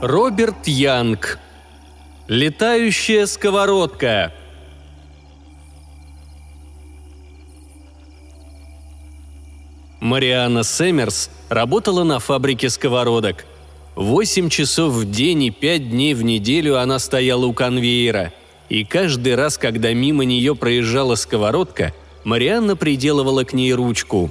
Роберт Янг. Летающая сковородка. Мариана Сэмерс работала на фабрике сковородок. Восемь часов в день и пять дней в неделю она стояла у конвейера. И каждый раз, когда мимо нее проезжала сковородка, Марианна приделывала к ней ручку.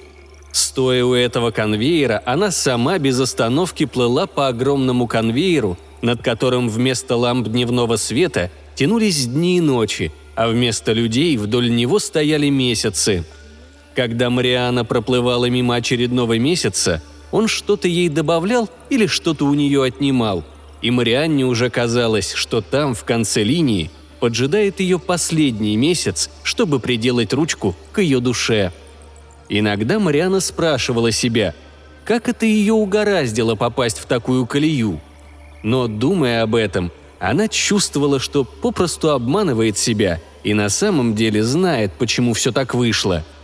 Стоя у этого конвейера, она сама без остановки плыла по огромному конвейеру, над которым вместо ламп дневного света тянулись дни и ночи, а вместо людей вдоль него стояли месяцы – когда Мариана проплывала мимо очередного месяца, он что-то ей добавлял или что-то у нее отнимал. И Марианне уже казалось, что там, в конце линии, поджидает ее последний месяц, чтобы приделать ручку к ее душе. Иногда Мариана спрашивала себя, как это ее угораздило попасть в такую колею. Но, думая об этом, она чувствовала, что попросту обманывает себя и на самом деле знает, почему все так вышло –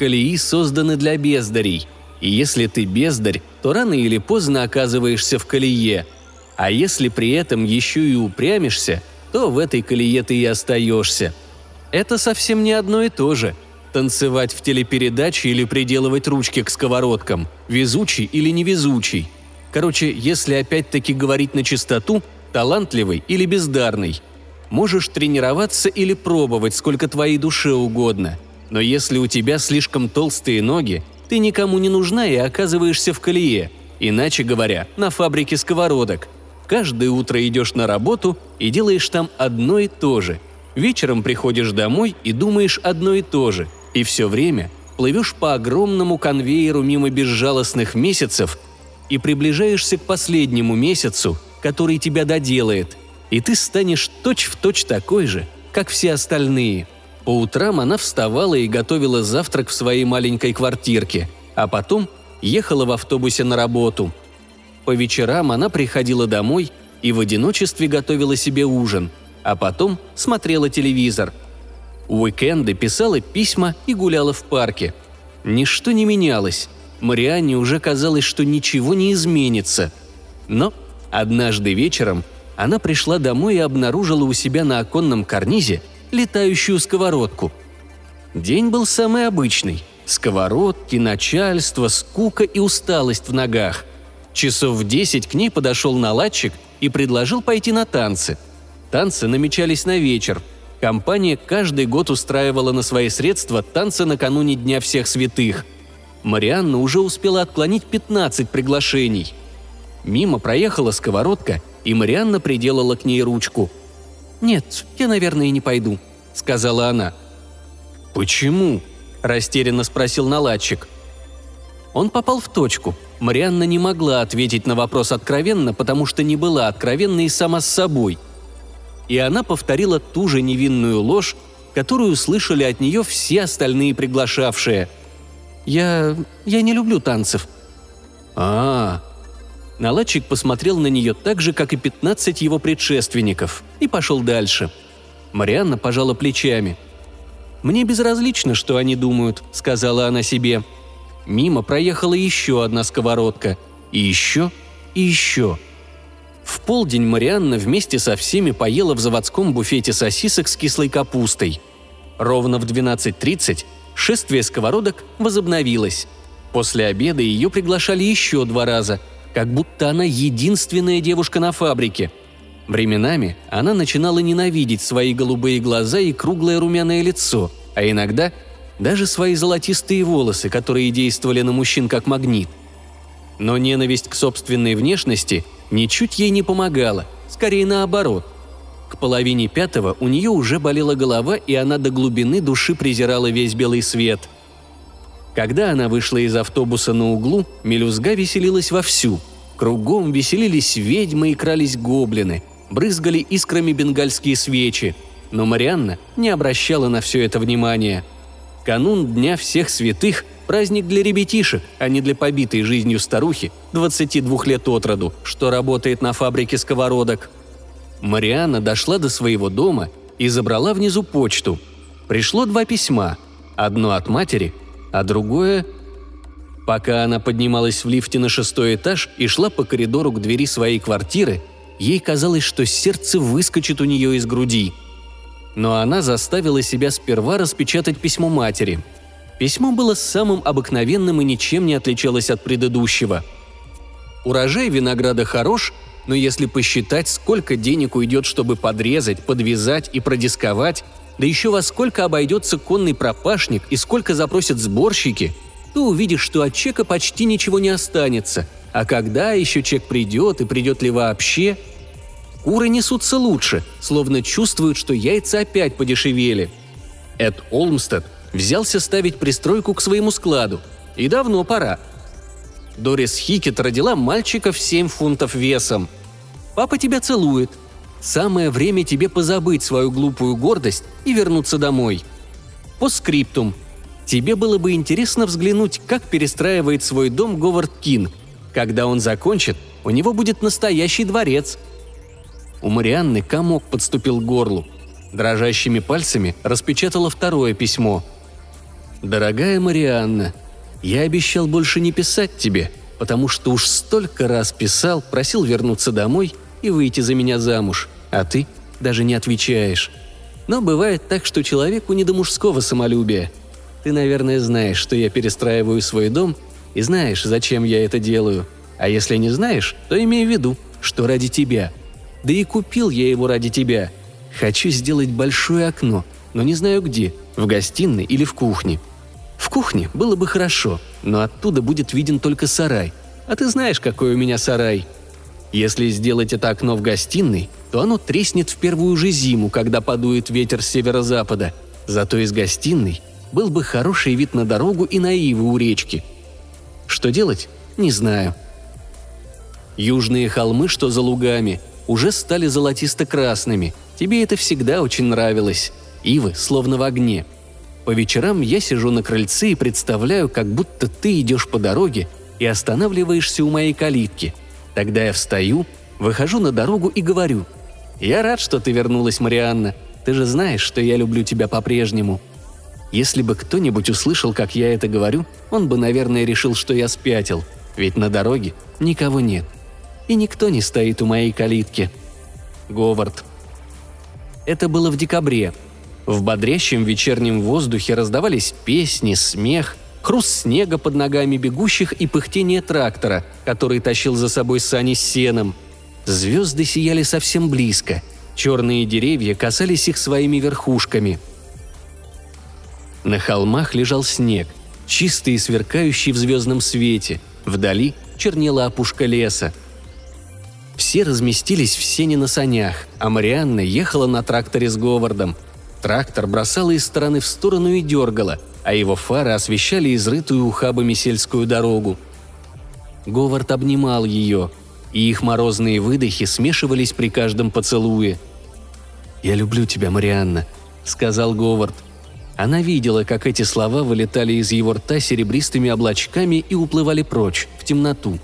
колеи созданы для бездарей, и если ты бездарь, то рано или поздно оказываешься в колее. А если при этом еще и упрямишься, то в этой колее ты и остаешься. Это совсем не одно и то же. Танцевать в телепередаче или приделывать ручки к сковородкам, везучий или невезучий. Короче, если опять-таки говорить на чистоту, талантливый или бездарный. Можешь тренироваться или пробовать, сколько твоей душе угодно – но если у тебя слишком толстые ноги, ты никому не нужна и оказываешься в колее, иначе говоря, на фабрике сковородок. Каждое утро идешь на работу и делаешь там одно и то же. Вечером приходишь домой и думаешь одно и то же. И все время плывешь по огромному конвейеру мимо безжалостных месяцев и приближаешься к последнему месяцу, который тебя доделает. И ты станешь точь-в-точь точь такой же, как все остальные – по утрам она вставала и готовила завтрак в своей маленькой квартирке, а потом ехала в автобусе на работу. По вечерам она приходила домой и в одиночестве готовила себе ужин, а потом смотрела телевизор. Уикенды писала письма и гуляла в парке. Ничто не менялось. Марианне уже казалось, что ничего не изменится. Но однажды вечером она пришла домой и обнаружила у себя на оконном карнизе летающую сковородку. День был самый обычный. Сковородки, начальство, скука и усталость в ногах. Часов в десять к ней подошел наладчик и предложил пойти на танцы. Танцы намечались на вечер. Компания каждый год устраивала на свои средства танцы накануне Дня всех святых. Марианна уже успела отклонить 15 приглашений. Мимо проехала сковородка, и Марианна приделала к ней ручку – «Нет, я, наверное, не пойду», — сказала она. «Почему?» – растерянно спросил наладчик. Он попал в точку. Марианна не могла ответить на вопрос откровенно, потому что не была откровенной сама с собой. И она повторила ту же невинную ложь, которую слышали от нее все остальные приглашавшие. «Я... я не люблю танцев». «А, Наладчик посмотрел на нее так же, как и 15 его предшественников, и пошел дальше. Марианна пожала плечами. «Мне безразлично, что они думают», — сказала она себе. Мимо проехала еще одна сковородка. И еще, и еще. В полдень Марианна вместе со всеми поела в заводском буфете сосисок с кислой капустой. Ровно в 12.30 шествие сковородок возобновилось. После обеда ее приглашали еще два раза, как будто она единственная девушка на фабрике. Временами она начинала ненавидеть свои голубые глаза и круглое румяное лицо, а иногда даже свои золотистые волосы, которые действовали на мужчин как магнит. Но ненависть к собственной внешности ничуть ей не помогала, скорее наоборот. К половине пятого у нее уже болела голова, и она до глубины души презирала весь белый свет – когда она вышла из автобуса на углу, мелюзга веселилась вовсю. Кругом веселились ведьмы и крались гоблины, брызгали искрами бенгальские свечи. Но Марианна не обращала на все это внимания. Канун Дня всех святых – праздник для ребятишек, а не для побитой жизнью старухи 22 лет от роду, что работает на фабрике сковородок. Марианна дошла до своего дома и забрала внизу почту. Пришло два письма. Одно от матери, а другое... Пока она поднималась в лифте на шестой этаж и шла по коридору к двери своей квартиры, ей казалось, что сердце выскочит у нее из груди. Но она заставила себя сперва распечатать письмо матери. Письмо было самым обыкновенным и ничем не отличалось от предыдущего. Урожай винограда хорош, но если посчитать, сколько денег уйдет, чтобы подрезать, подвязать и продисковать, да еще во сколько обойдется конный пропашник и сколько запросят сборщики, то увидишь, что от чека почти ничего не останется. А когда еще чек придет и придет ли вообще? Куры несутся лучше, словно чувствуют, что яйца опять подешевели. Эд Олмстед взялся ставить пристройку к своему складу. И давно пора. Дорис Хикет родила мальчика в 7 фунтов весом. Папа тебя целует. Самое время тебе позабыть свою глупую гордость и вернуться домой. По скриптум. Тебе было бы интересно взглянуть, как перестраивает свой дом Говард Кин. Когда он закончит, у него будет настоящий дворец. У Марианны комок подступил к горлу. Дрожащими пальцами распечатала второе письмо. «Дорогая Марианна, я обещал больше не писать тебе, потому что уж столько раз писал, просил вернуться домой и выйти за меня замуж, а ты даже не отвечаешь. Но бывает так, что человеку не до мужского самолюбия. Ты, наверное, знаешь, что я перестраиваю свой дом, и знаешь, зачем я это делаю. А если не знаешь, то имей в виду, что ради тебя. Да и купил я его ради тебя. Хочу сделать большое окно, но не знаю где, в гостиной или в кухне. Кухне было бы хорошо, но оттуда будет виден только сарай. А ты знаешь, какой у меня сарай – если сделать это окно в гостиной, то оно треснет в первую же зиму, когда подует ветер с северо-запада. Зато из гостиной был бы хороший вид на дорогу и на ивы у речки. Что делать? Не знаю. Южные холмы, что за лугами, уже стали золотисто-красными. Тебе это всегда очень нравилось. Ивы словно в огне. По вечерам я сижу на крыльце и представляю, как будто ты идешь по дороге и останавливаешься у моей калитки – Тогда я встаю, выхожу на дорогу и говорю. «Я рад, что ты вернулась, Марианна. Ты же знаешь, что я люблю тебя по-прежнему». Если бы кто-нибудь услышал, как я это говорю, он бы, наверное, решил, что я спятил. Ведь на дороге никого нет. И никто не стоит у моей калитки. Говард. Это было в декабре. В бодрящем вечернем воздухе раздавались песни, смех – хруст снега под ногами бегущих и пыхтение трактора, который тащил за собой сани с сеном. Звезды сияли совсем близко. Черные деревья касались их своими верхушками. На холмах лежал снег, чистый и сверкающий в звездном свете. Вдали чернела опушка леса. Все разместились в сене на санях, а Марианна ехала на тракторе с Говардом. Трактор бросала из стороны в сторону и дергала – а его фары освещали изрытую ухабами сельскую дорогу. Говард обнимал ее, и их морозные выдохи смешивались при каждом поцелуе. «Я люблю тебя, Марианна», — сказал Говард. Она видела, как эти слова вылетали из его рта серебристыми облачками и уплывали прочь, в темноту.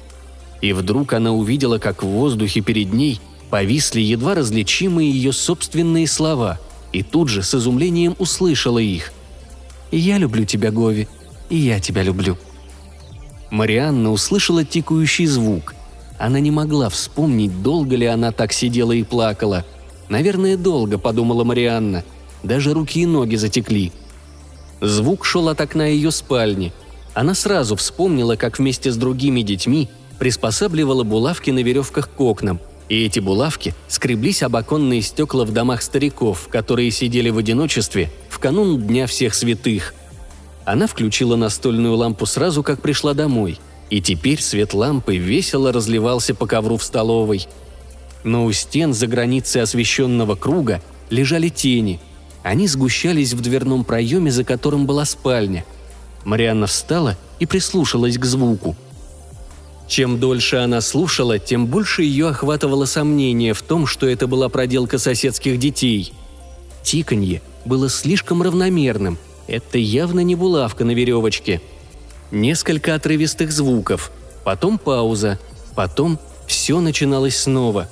И вдруг она увидела, как в воздухе перед ней повисли едва различимые ее собственные слова, и тут же с изумлением услышала их. Я люблю тебя, Гови. И я тебя люблю». Марианна услышала тикающий звук. Она не могла вспомнить, долго ли она так сидела и плакала. «Наверное, долго», — подумала Марианна. Даже руки и ноги затекли. Звук шел от окна ее спальни. Она сразу вспомнила, как вместе с другими детьми приспосабливала булавки на веревках к окнам, и эти булавки скреблись об оконные стекла в домах стариков, которые сидели в одиночестве в канун Дня всех святых. Она включила настольную лампу сразу, как пришла домой, и теперь свет лампы весело разливался по ковру в столовой. Но у стен за границей освещенного круга лежали тени. Они сгущались в дверном проеме, за которым была спальня. Марианна встала и прислушалась к звуку. Чем дольше она слушала, тем больше ее охватывало сомнение в том, что это была проделка соседских детей. Тиканье было слишком равномерным. Это явно не булавка на веревочке. Несколько отрывистых звуков, потом пауза, потом все начиналось снова.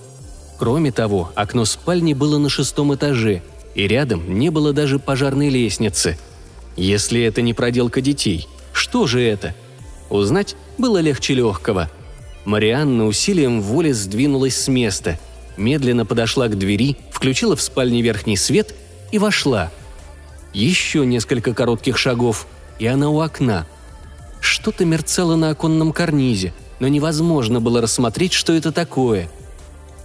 Кроме того, окно спальни было на шестом этаже, и рядом не было даже пожарной лестницы. Если это не проделка детей, что же это? Узнать было легче легкого. Марианна усилием воли сдвинулась с места, медленно подошла к двери, включила в спальне верхний свет и вошла. Еще несколько коротких шагов, и она у окна. Что-то мерцало на оконном карнизе, но невозможно было рассмотреть, что это такое.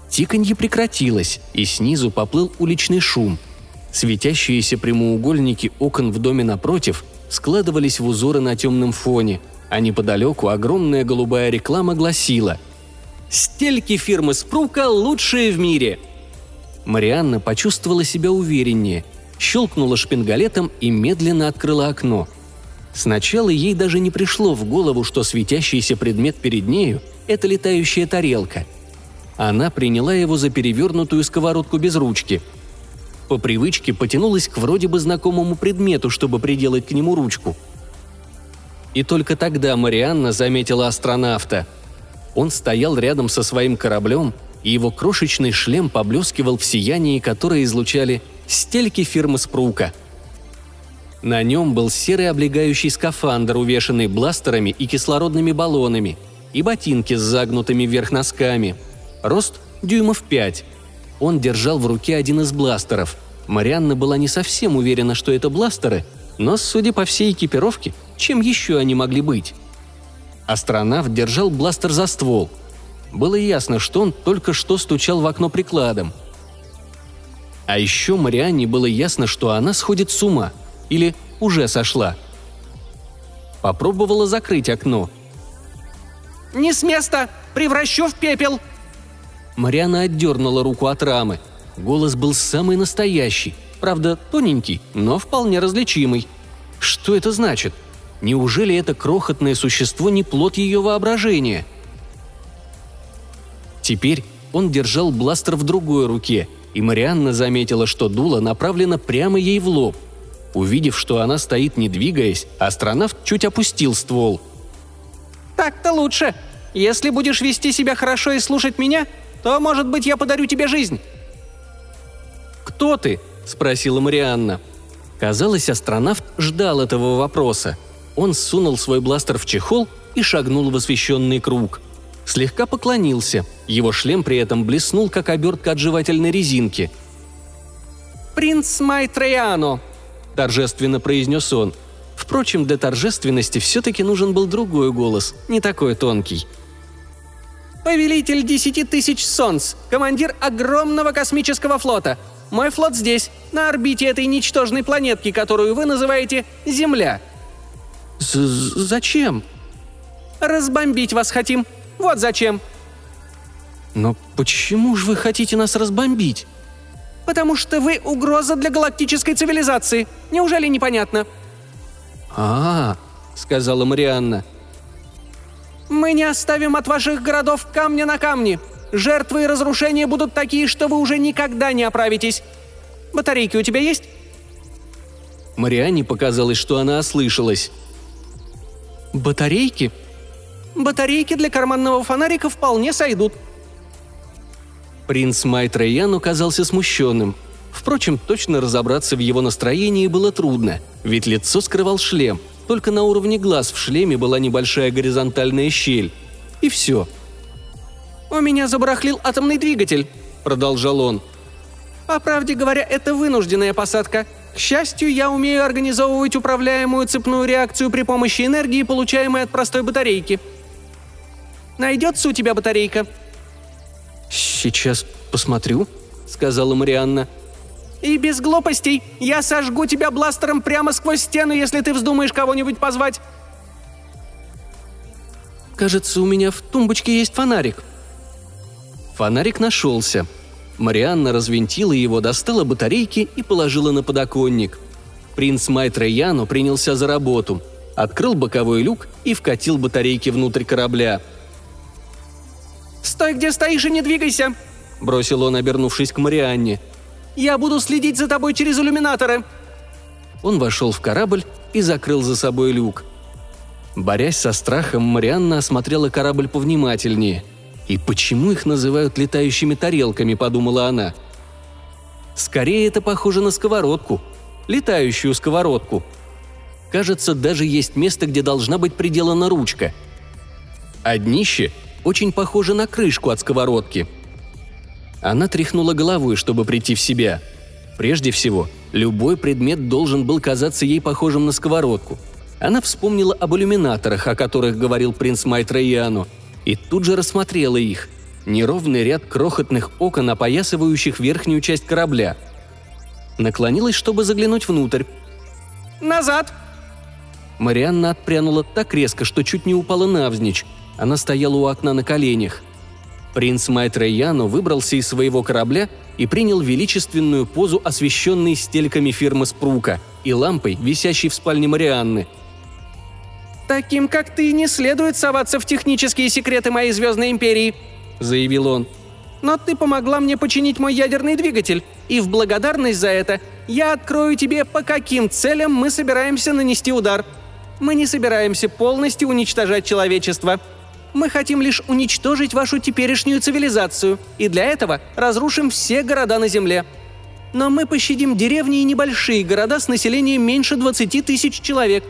Тиканье прекратилось, и снизу поплыл уличный шум. Светящиеся прямоугольники окон в доме напротив складывались в узоры на темном фоне, а неподалеку огромная голубая реклама гласила «Стельки фирмы Спрука лучшие в мире!» Марианна почувствовала себя увереннее, щелкнула шпингалетом и медленно открыла окно. Сначала ей даже не пришло в голову, что светящийся предмет перед нею – это летающая тарелка. Она приняла его за перевернутую сковородку без ручки. По привычке потянулась к вроде бы знакомому предмету, чтобы приделать к нему ручку – и только тогда Марианна заметила астронавта. Он стоял рядом со своим кораблем, и его крошечный шлем поблескивал в сиянии, которое излучали стельки фирмы Спрука. На нем был серый облегающий скафандр, увешанный бластерами и кислородными баллонами, и ботинки с загнутыми вверх носками. Рост дюймов пять. Он держал в руке один из бластеров. Марианна была не совсем уверена, что это бластеры, но, судя по всей экипировке, чем еще они могли быть? Астронавт держал бластер за ствол. Было ясно, что он только что стучал в окно прикладом. А еще Марианне было ясно, что она сходит с ума. Или уже сошла. Попробовала закрыть окно. «Не с места! Превращу в пепел!» Мариана отдернула руку от рамы. Голос был самый настоящий. Правда, тоненький, но вполне различимый. Что это значит? – Неужели это крохотное существо не плод ее воображения? Теперь он держал бластер в другой руке, и Марианна заметила, что дуло направлено прямо ей в лоб. Увидев, что она стоит не двигаясь, астронавт чуть опустил ствол. «Так-то лучше. Если будешь вести себя хорошо и слушать меня, то, может быть, я подарю тебе жизнь». «Кто ты?» – спросила Марианна. Казалось, астронавт ждал этого вопроса – он сунул свой бластер в чехол и шагнул в освещенный круг. Слегка поклонился. Его шлем при этом блеснул, как обертка от жевательной резинки. «Принц Майтреяно», – торжественно произнес он. Впрочем, для торжественности все-таки нужен был другой голос, не такой тонкий. «Повелитель десяти тысяч солнц, командир огромного космического флота. Мой флот здесь, на орбите этой ничтожной планетки, которую вы называете Земля. «Зачем?» «Разбомбить вас хотим. Вот зачем». «Но почему же вы хотите нас разбомбить?» «Потому что вы угроза для галактической цивилизации. Неужели непонятно?» «А, -а — сказала Марианна. «Мы не оставим от ваших городов камня на камне. Жертвы и разрушения будут такие, что вы уже никогда не оправитесь. Батарейки у тебя есть?» Марианне показалось, что она ослышалась. «Батарейки?» «Батарейки для карманного фонарика вполне сойдут». Принц Майтрейян оказался смущенным. Впрочем, точно разобраться в его настроении было трудно, ведь лицо скрывал шлем. Только на уровне глаз в шлеме была небольшая горизонтальная щель. И все. «У меня забарахлил атомный двигатель», — продолжал он. «По правде говоря, это вынужденная посадка. К счастью, я умею организовывать управляемую цепную реакцию при помощи энергии, получаемой от простой батарейки. Найдется у тебя батарейка?» «Сейчас посмотрю», — сказала Марианна. «И без глупостей. Я сожгу тебя бластером прямо сквозь стену, если ты вздумаешь кого-нибудь позвать». «Кажется, у меня в тумбочке есть фонарик». Фонарик нашелся — Марианна развинтила его, достала батарейки и положила на подоконник. Принц Майтрейяну принялся за работу. Открыл боковой люк и вкатил батарейки внутрь корабля. «Стой, где стоишь и не двигайся!» – бросил он, обернувшись к Марианне. «Я буду следить за тобой через иллюминаторы!» Он вошел в корабль и закрыл за собой люк. Борясь со страхом, Марианна осмотрела корабль повнимательнее – «И почему их называют летающими тарелками?» – подумала она. «Скорее это похоже на сковородку. Летающую сковородку». Кажется, даже есть место, где должна быть приделана ручка. А днище очень похоже на крышку от сковородки. Она тряхнула головой, чтобы прийти в себя. Прежде всего, любой предмет должен был казаться ей похожим на сковородку. Она вспомнила об иллюминаторах, о которых говорил принц Майтрояну, и тут же рассмотрела их. Неровный ряд крохотных окон, опоясывающих верхнюю часть корабля. Наклонилась, чтобы заглянуть внутрь. «Назад!» Марианна отпрянула так резко, что чуть не упала навзничь. Она стояла у окна на коленях. Принц Майтрояну выбрался из своего корабля и принял величественную позу, освещенной стельками фирмы Спрука и лампой, висящей в спальне Марианны. «Таким, как ты, не следует соваться в технические секреты моей звездной империи», — заявил он. «Но ты помогла мне починить мой ядерный двигатель, и в благодарность за это я открою тебе, по каким целям мы собираемся нанести удар. Мы не собираемся полностью уничтожать человечество», мы хотим лишь уничтожить вашу теперешнюю цивилизацию, и для этого разрушим все города на Земле. Но мы пощадим деревни и небольшие города с населением меньше 20 тысяч человек.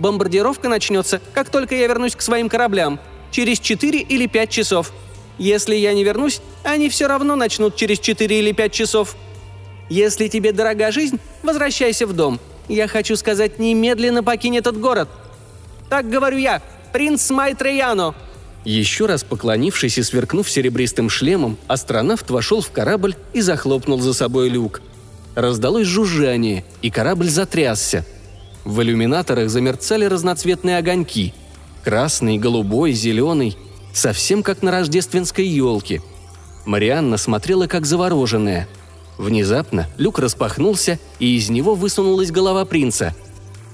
Бомбардировка начнется, как только я вернусь к своим кораблям, через 4 или 5 часов. Если я не вернусь, они все равно начнут через 4 или 5 часов. Если тебе дорога жизнь, возвращайся в дом. Я хочу сказать, немедленно покинь этот город. Так говорю я, принц Майтреяно. Еще раз поклонившись и сверкнув серебристым шлемом, астронавт вошел в корабль и захлопнул за собой люк. Раздалось жужжание, и корабль затрясся. В иллюминаторах замерцали разноцветные огоньки. Красный, голубой, зеленый. Совсем как на рождественской елке. Марианна смотрела как завороженная. Внезапно люк распахнулся, и из него высунулась голова принца.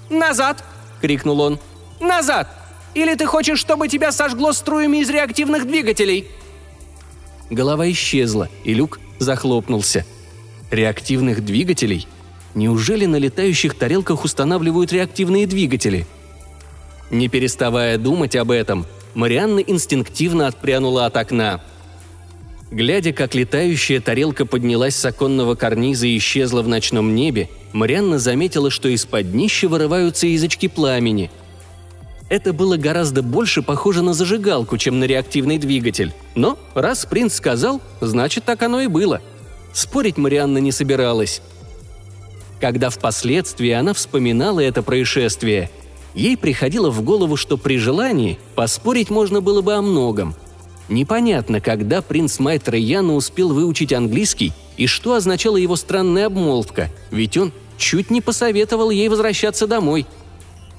«Назад!» — крикнул он. «Назад!» Или ты хочешь, чтобы тебя сожгло струями из реактивных двигателей?» Голова исчезла, и люк захлопнулся. Реактивных двигателей? Неужели на летающих тарелках устанавливают реактивные двигатели? Не переставая думать об этом, Марианна инстинктивно отпрянула от окна. Глядя, как летающая тарелка поднялась с оконного карниза и исчезла в ночном небе, Марианна заметила, что из-под днища вырываются язычки пламени – это было гораздо больше похоже на зажигалку, чем на реактивный двигатель. Но раз принц сказал, значит так оно и было. Спорить Марианна не собиралась. Когда впоследствии она вспоминала это происшествие, ей приходило в голову, что при желании поспорить можно было бы о многом. Непонятно, когда принц Майтра Яна успел выучить английский и что означала его странная обмолвка, ведь он чуть не посоветовал ей возвращаться домой –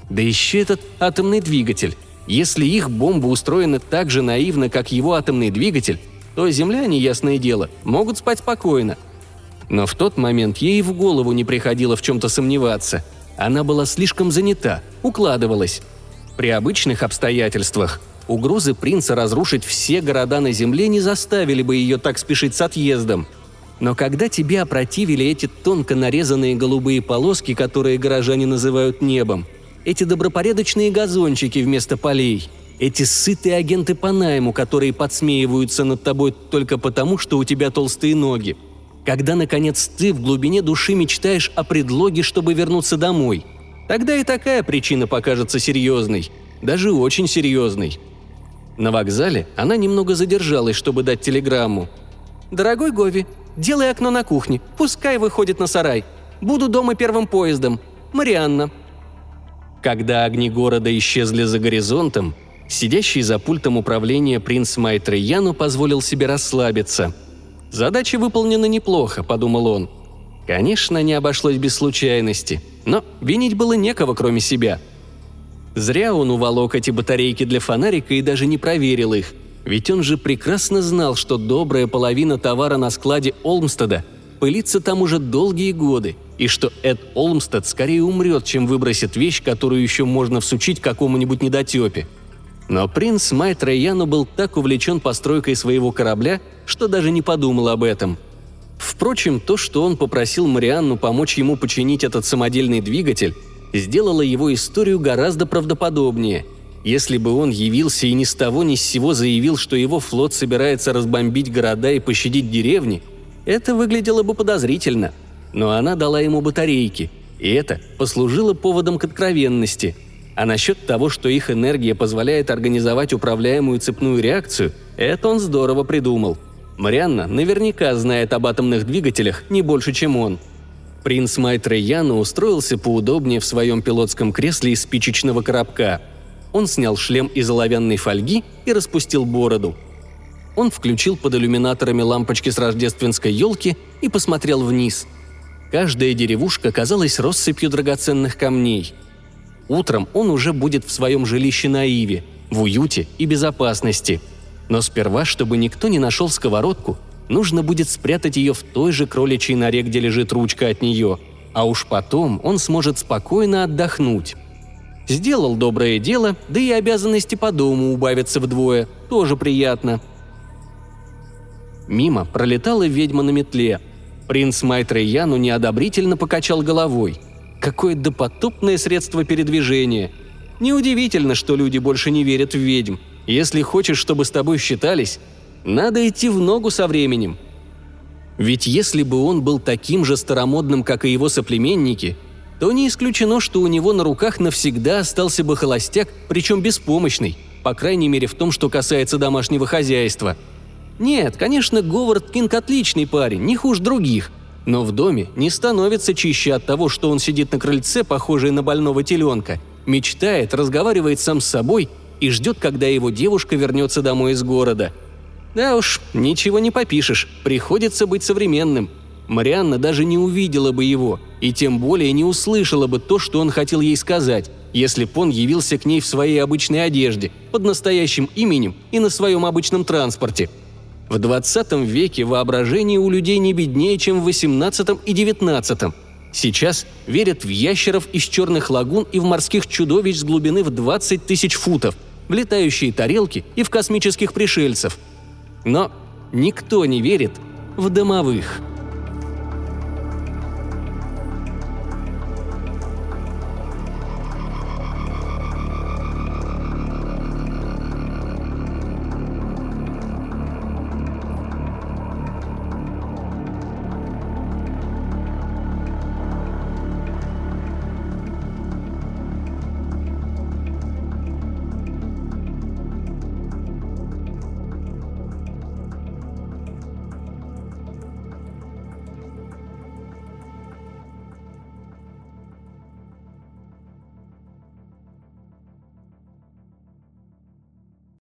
да еще этот атомный двигатель. Если их бомба устроена так же наивно, как его атомный двигатель, то земляне, ясное дело, могут спать спокойно. Но в тот момент ей в голову не приходило в чем-то сомневаться. Она была слишком занята, укладывалась. При обычных обстоятельствах угрозы принца разрушить все города на Земле не заставили бы ее так спешить с отъездом. Но когда тебе опротивили эти тонко нарезанные голубые полоски, которые горожане называют небом – эти добропорядочные газончики вместо полей, эти сытые агенты по найму, которые подсмеиваются над тобой только потому, что у тебя толстые ноги. Когда, наконец, ты в глубине души мечтаешь о предлоге, чтобы вернуться домой. Тогда и такая причина покажется серьезной, даже очень серьезной. На вокзале она немного задержалась, чтобы дать телеграмму. «Дорогой Гови, делай окно на кухне, пускай выходит на сарай. Буду дома первым поездом. Марианна». Когда огни города исчезли за горизонтом, сидящий за пультом управления принц Майтре Яну позволил себе расслабиться. «Задача выполнена неплохо», — подумал он. Конечно, не обошлось без случайности, но винить было некого, кроме себя. Зря он уволок эти батарейки для фонарика и даже не проверил их, ведь он же прекрасно знал, что добрая половина товара на складе Олмстеда пылится там уже долгие годы — и что Эд Олмстед скорее умрет, чем выбросит вещь, которую еще можно всучить какому-нибудь недотепе. Но принц Рейяну был так увлечен постройкой своего корабля, что даже не подумал об этом. Впрочем, то, что он попросил Марианну помочь ему починить этот самодельный двигатель, сделало его историю гораздо правдоподобнее. Если бы он явился и ни с того ни с сего заявил, что его флот собирается разбомбить города и пощадить деревни, это выглядело бы подозрительно – но она дала ему батарейки, И это послужило поводом к откровенности. А насчет того, что их энергия позволяет организовать управляемую цепную реакцию, это он здорово придумал. Марианна наверняка знает об атомных двигателях не больше, чем он. Принц Майтрейяна устроился поудобнее в своем пилотском кресле из спичечного коробка. Он снял шлем из оловянной фольги и распустил бороду. Он включил под иллюминаторами лампочки с рождественской елки и посмотрел вниз – Каждая деревушка казалась россыпью драгоценных камней. Утром он уже будет в своем жилище на Иве, в уюте и безопасности. Но сперва, чтобы никто не нашел сковородку, нужно будет спрятать ее в той же кроличьей норе, где лежит ручка от нее, а уж потом он сможет спокойно отдохнуть. Сделал доброе дело, да и обязанности по дому убавятся вдвое, тоже приятно. Мимо пролетала ведьма на метле – Принц Майтрейяну неодобрительно покачал головой. Какое допотопное средство передвижения. Неудивительно, что люди больше не верят в ведьм. Если хочешь, чтобы с тобой считались, надо идти в ногу со временем. Ведь если бы он был таким же старомодным, как и его соплеменники, то не исключено, что у него на руках навсегда остался бы холостяк, причем беспомощный, по крайней мере в том, что касается домашнего хозяйства – нет, конечно, Говард Кинг отличный парень, не хуже других. Но в доме не становится чище от того, что он сидит на крыльце, похожий на больного теленка, мечтает, разговаривает сам с собой и ждет, когда его девушка вернется домой из города. Да уж, ничего не попишешь, приходится быть современным. Марианна даже не увидела бы его, и тем более не услышала бы то, что он хотел ей сказать, если б он явился к ней в своей обычной одежде, под настоящим именем и на своем обычном транспорте – в 20 веке воображение у людей не беднее, чем в 18 и 19. Сейчас верят в ящеров из черных лагун и в морских чудовищ с глубины в 20 тысяч футов, в летающие тарелки и в космических пришельцев. Но никто не верит в домовых.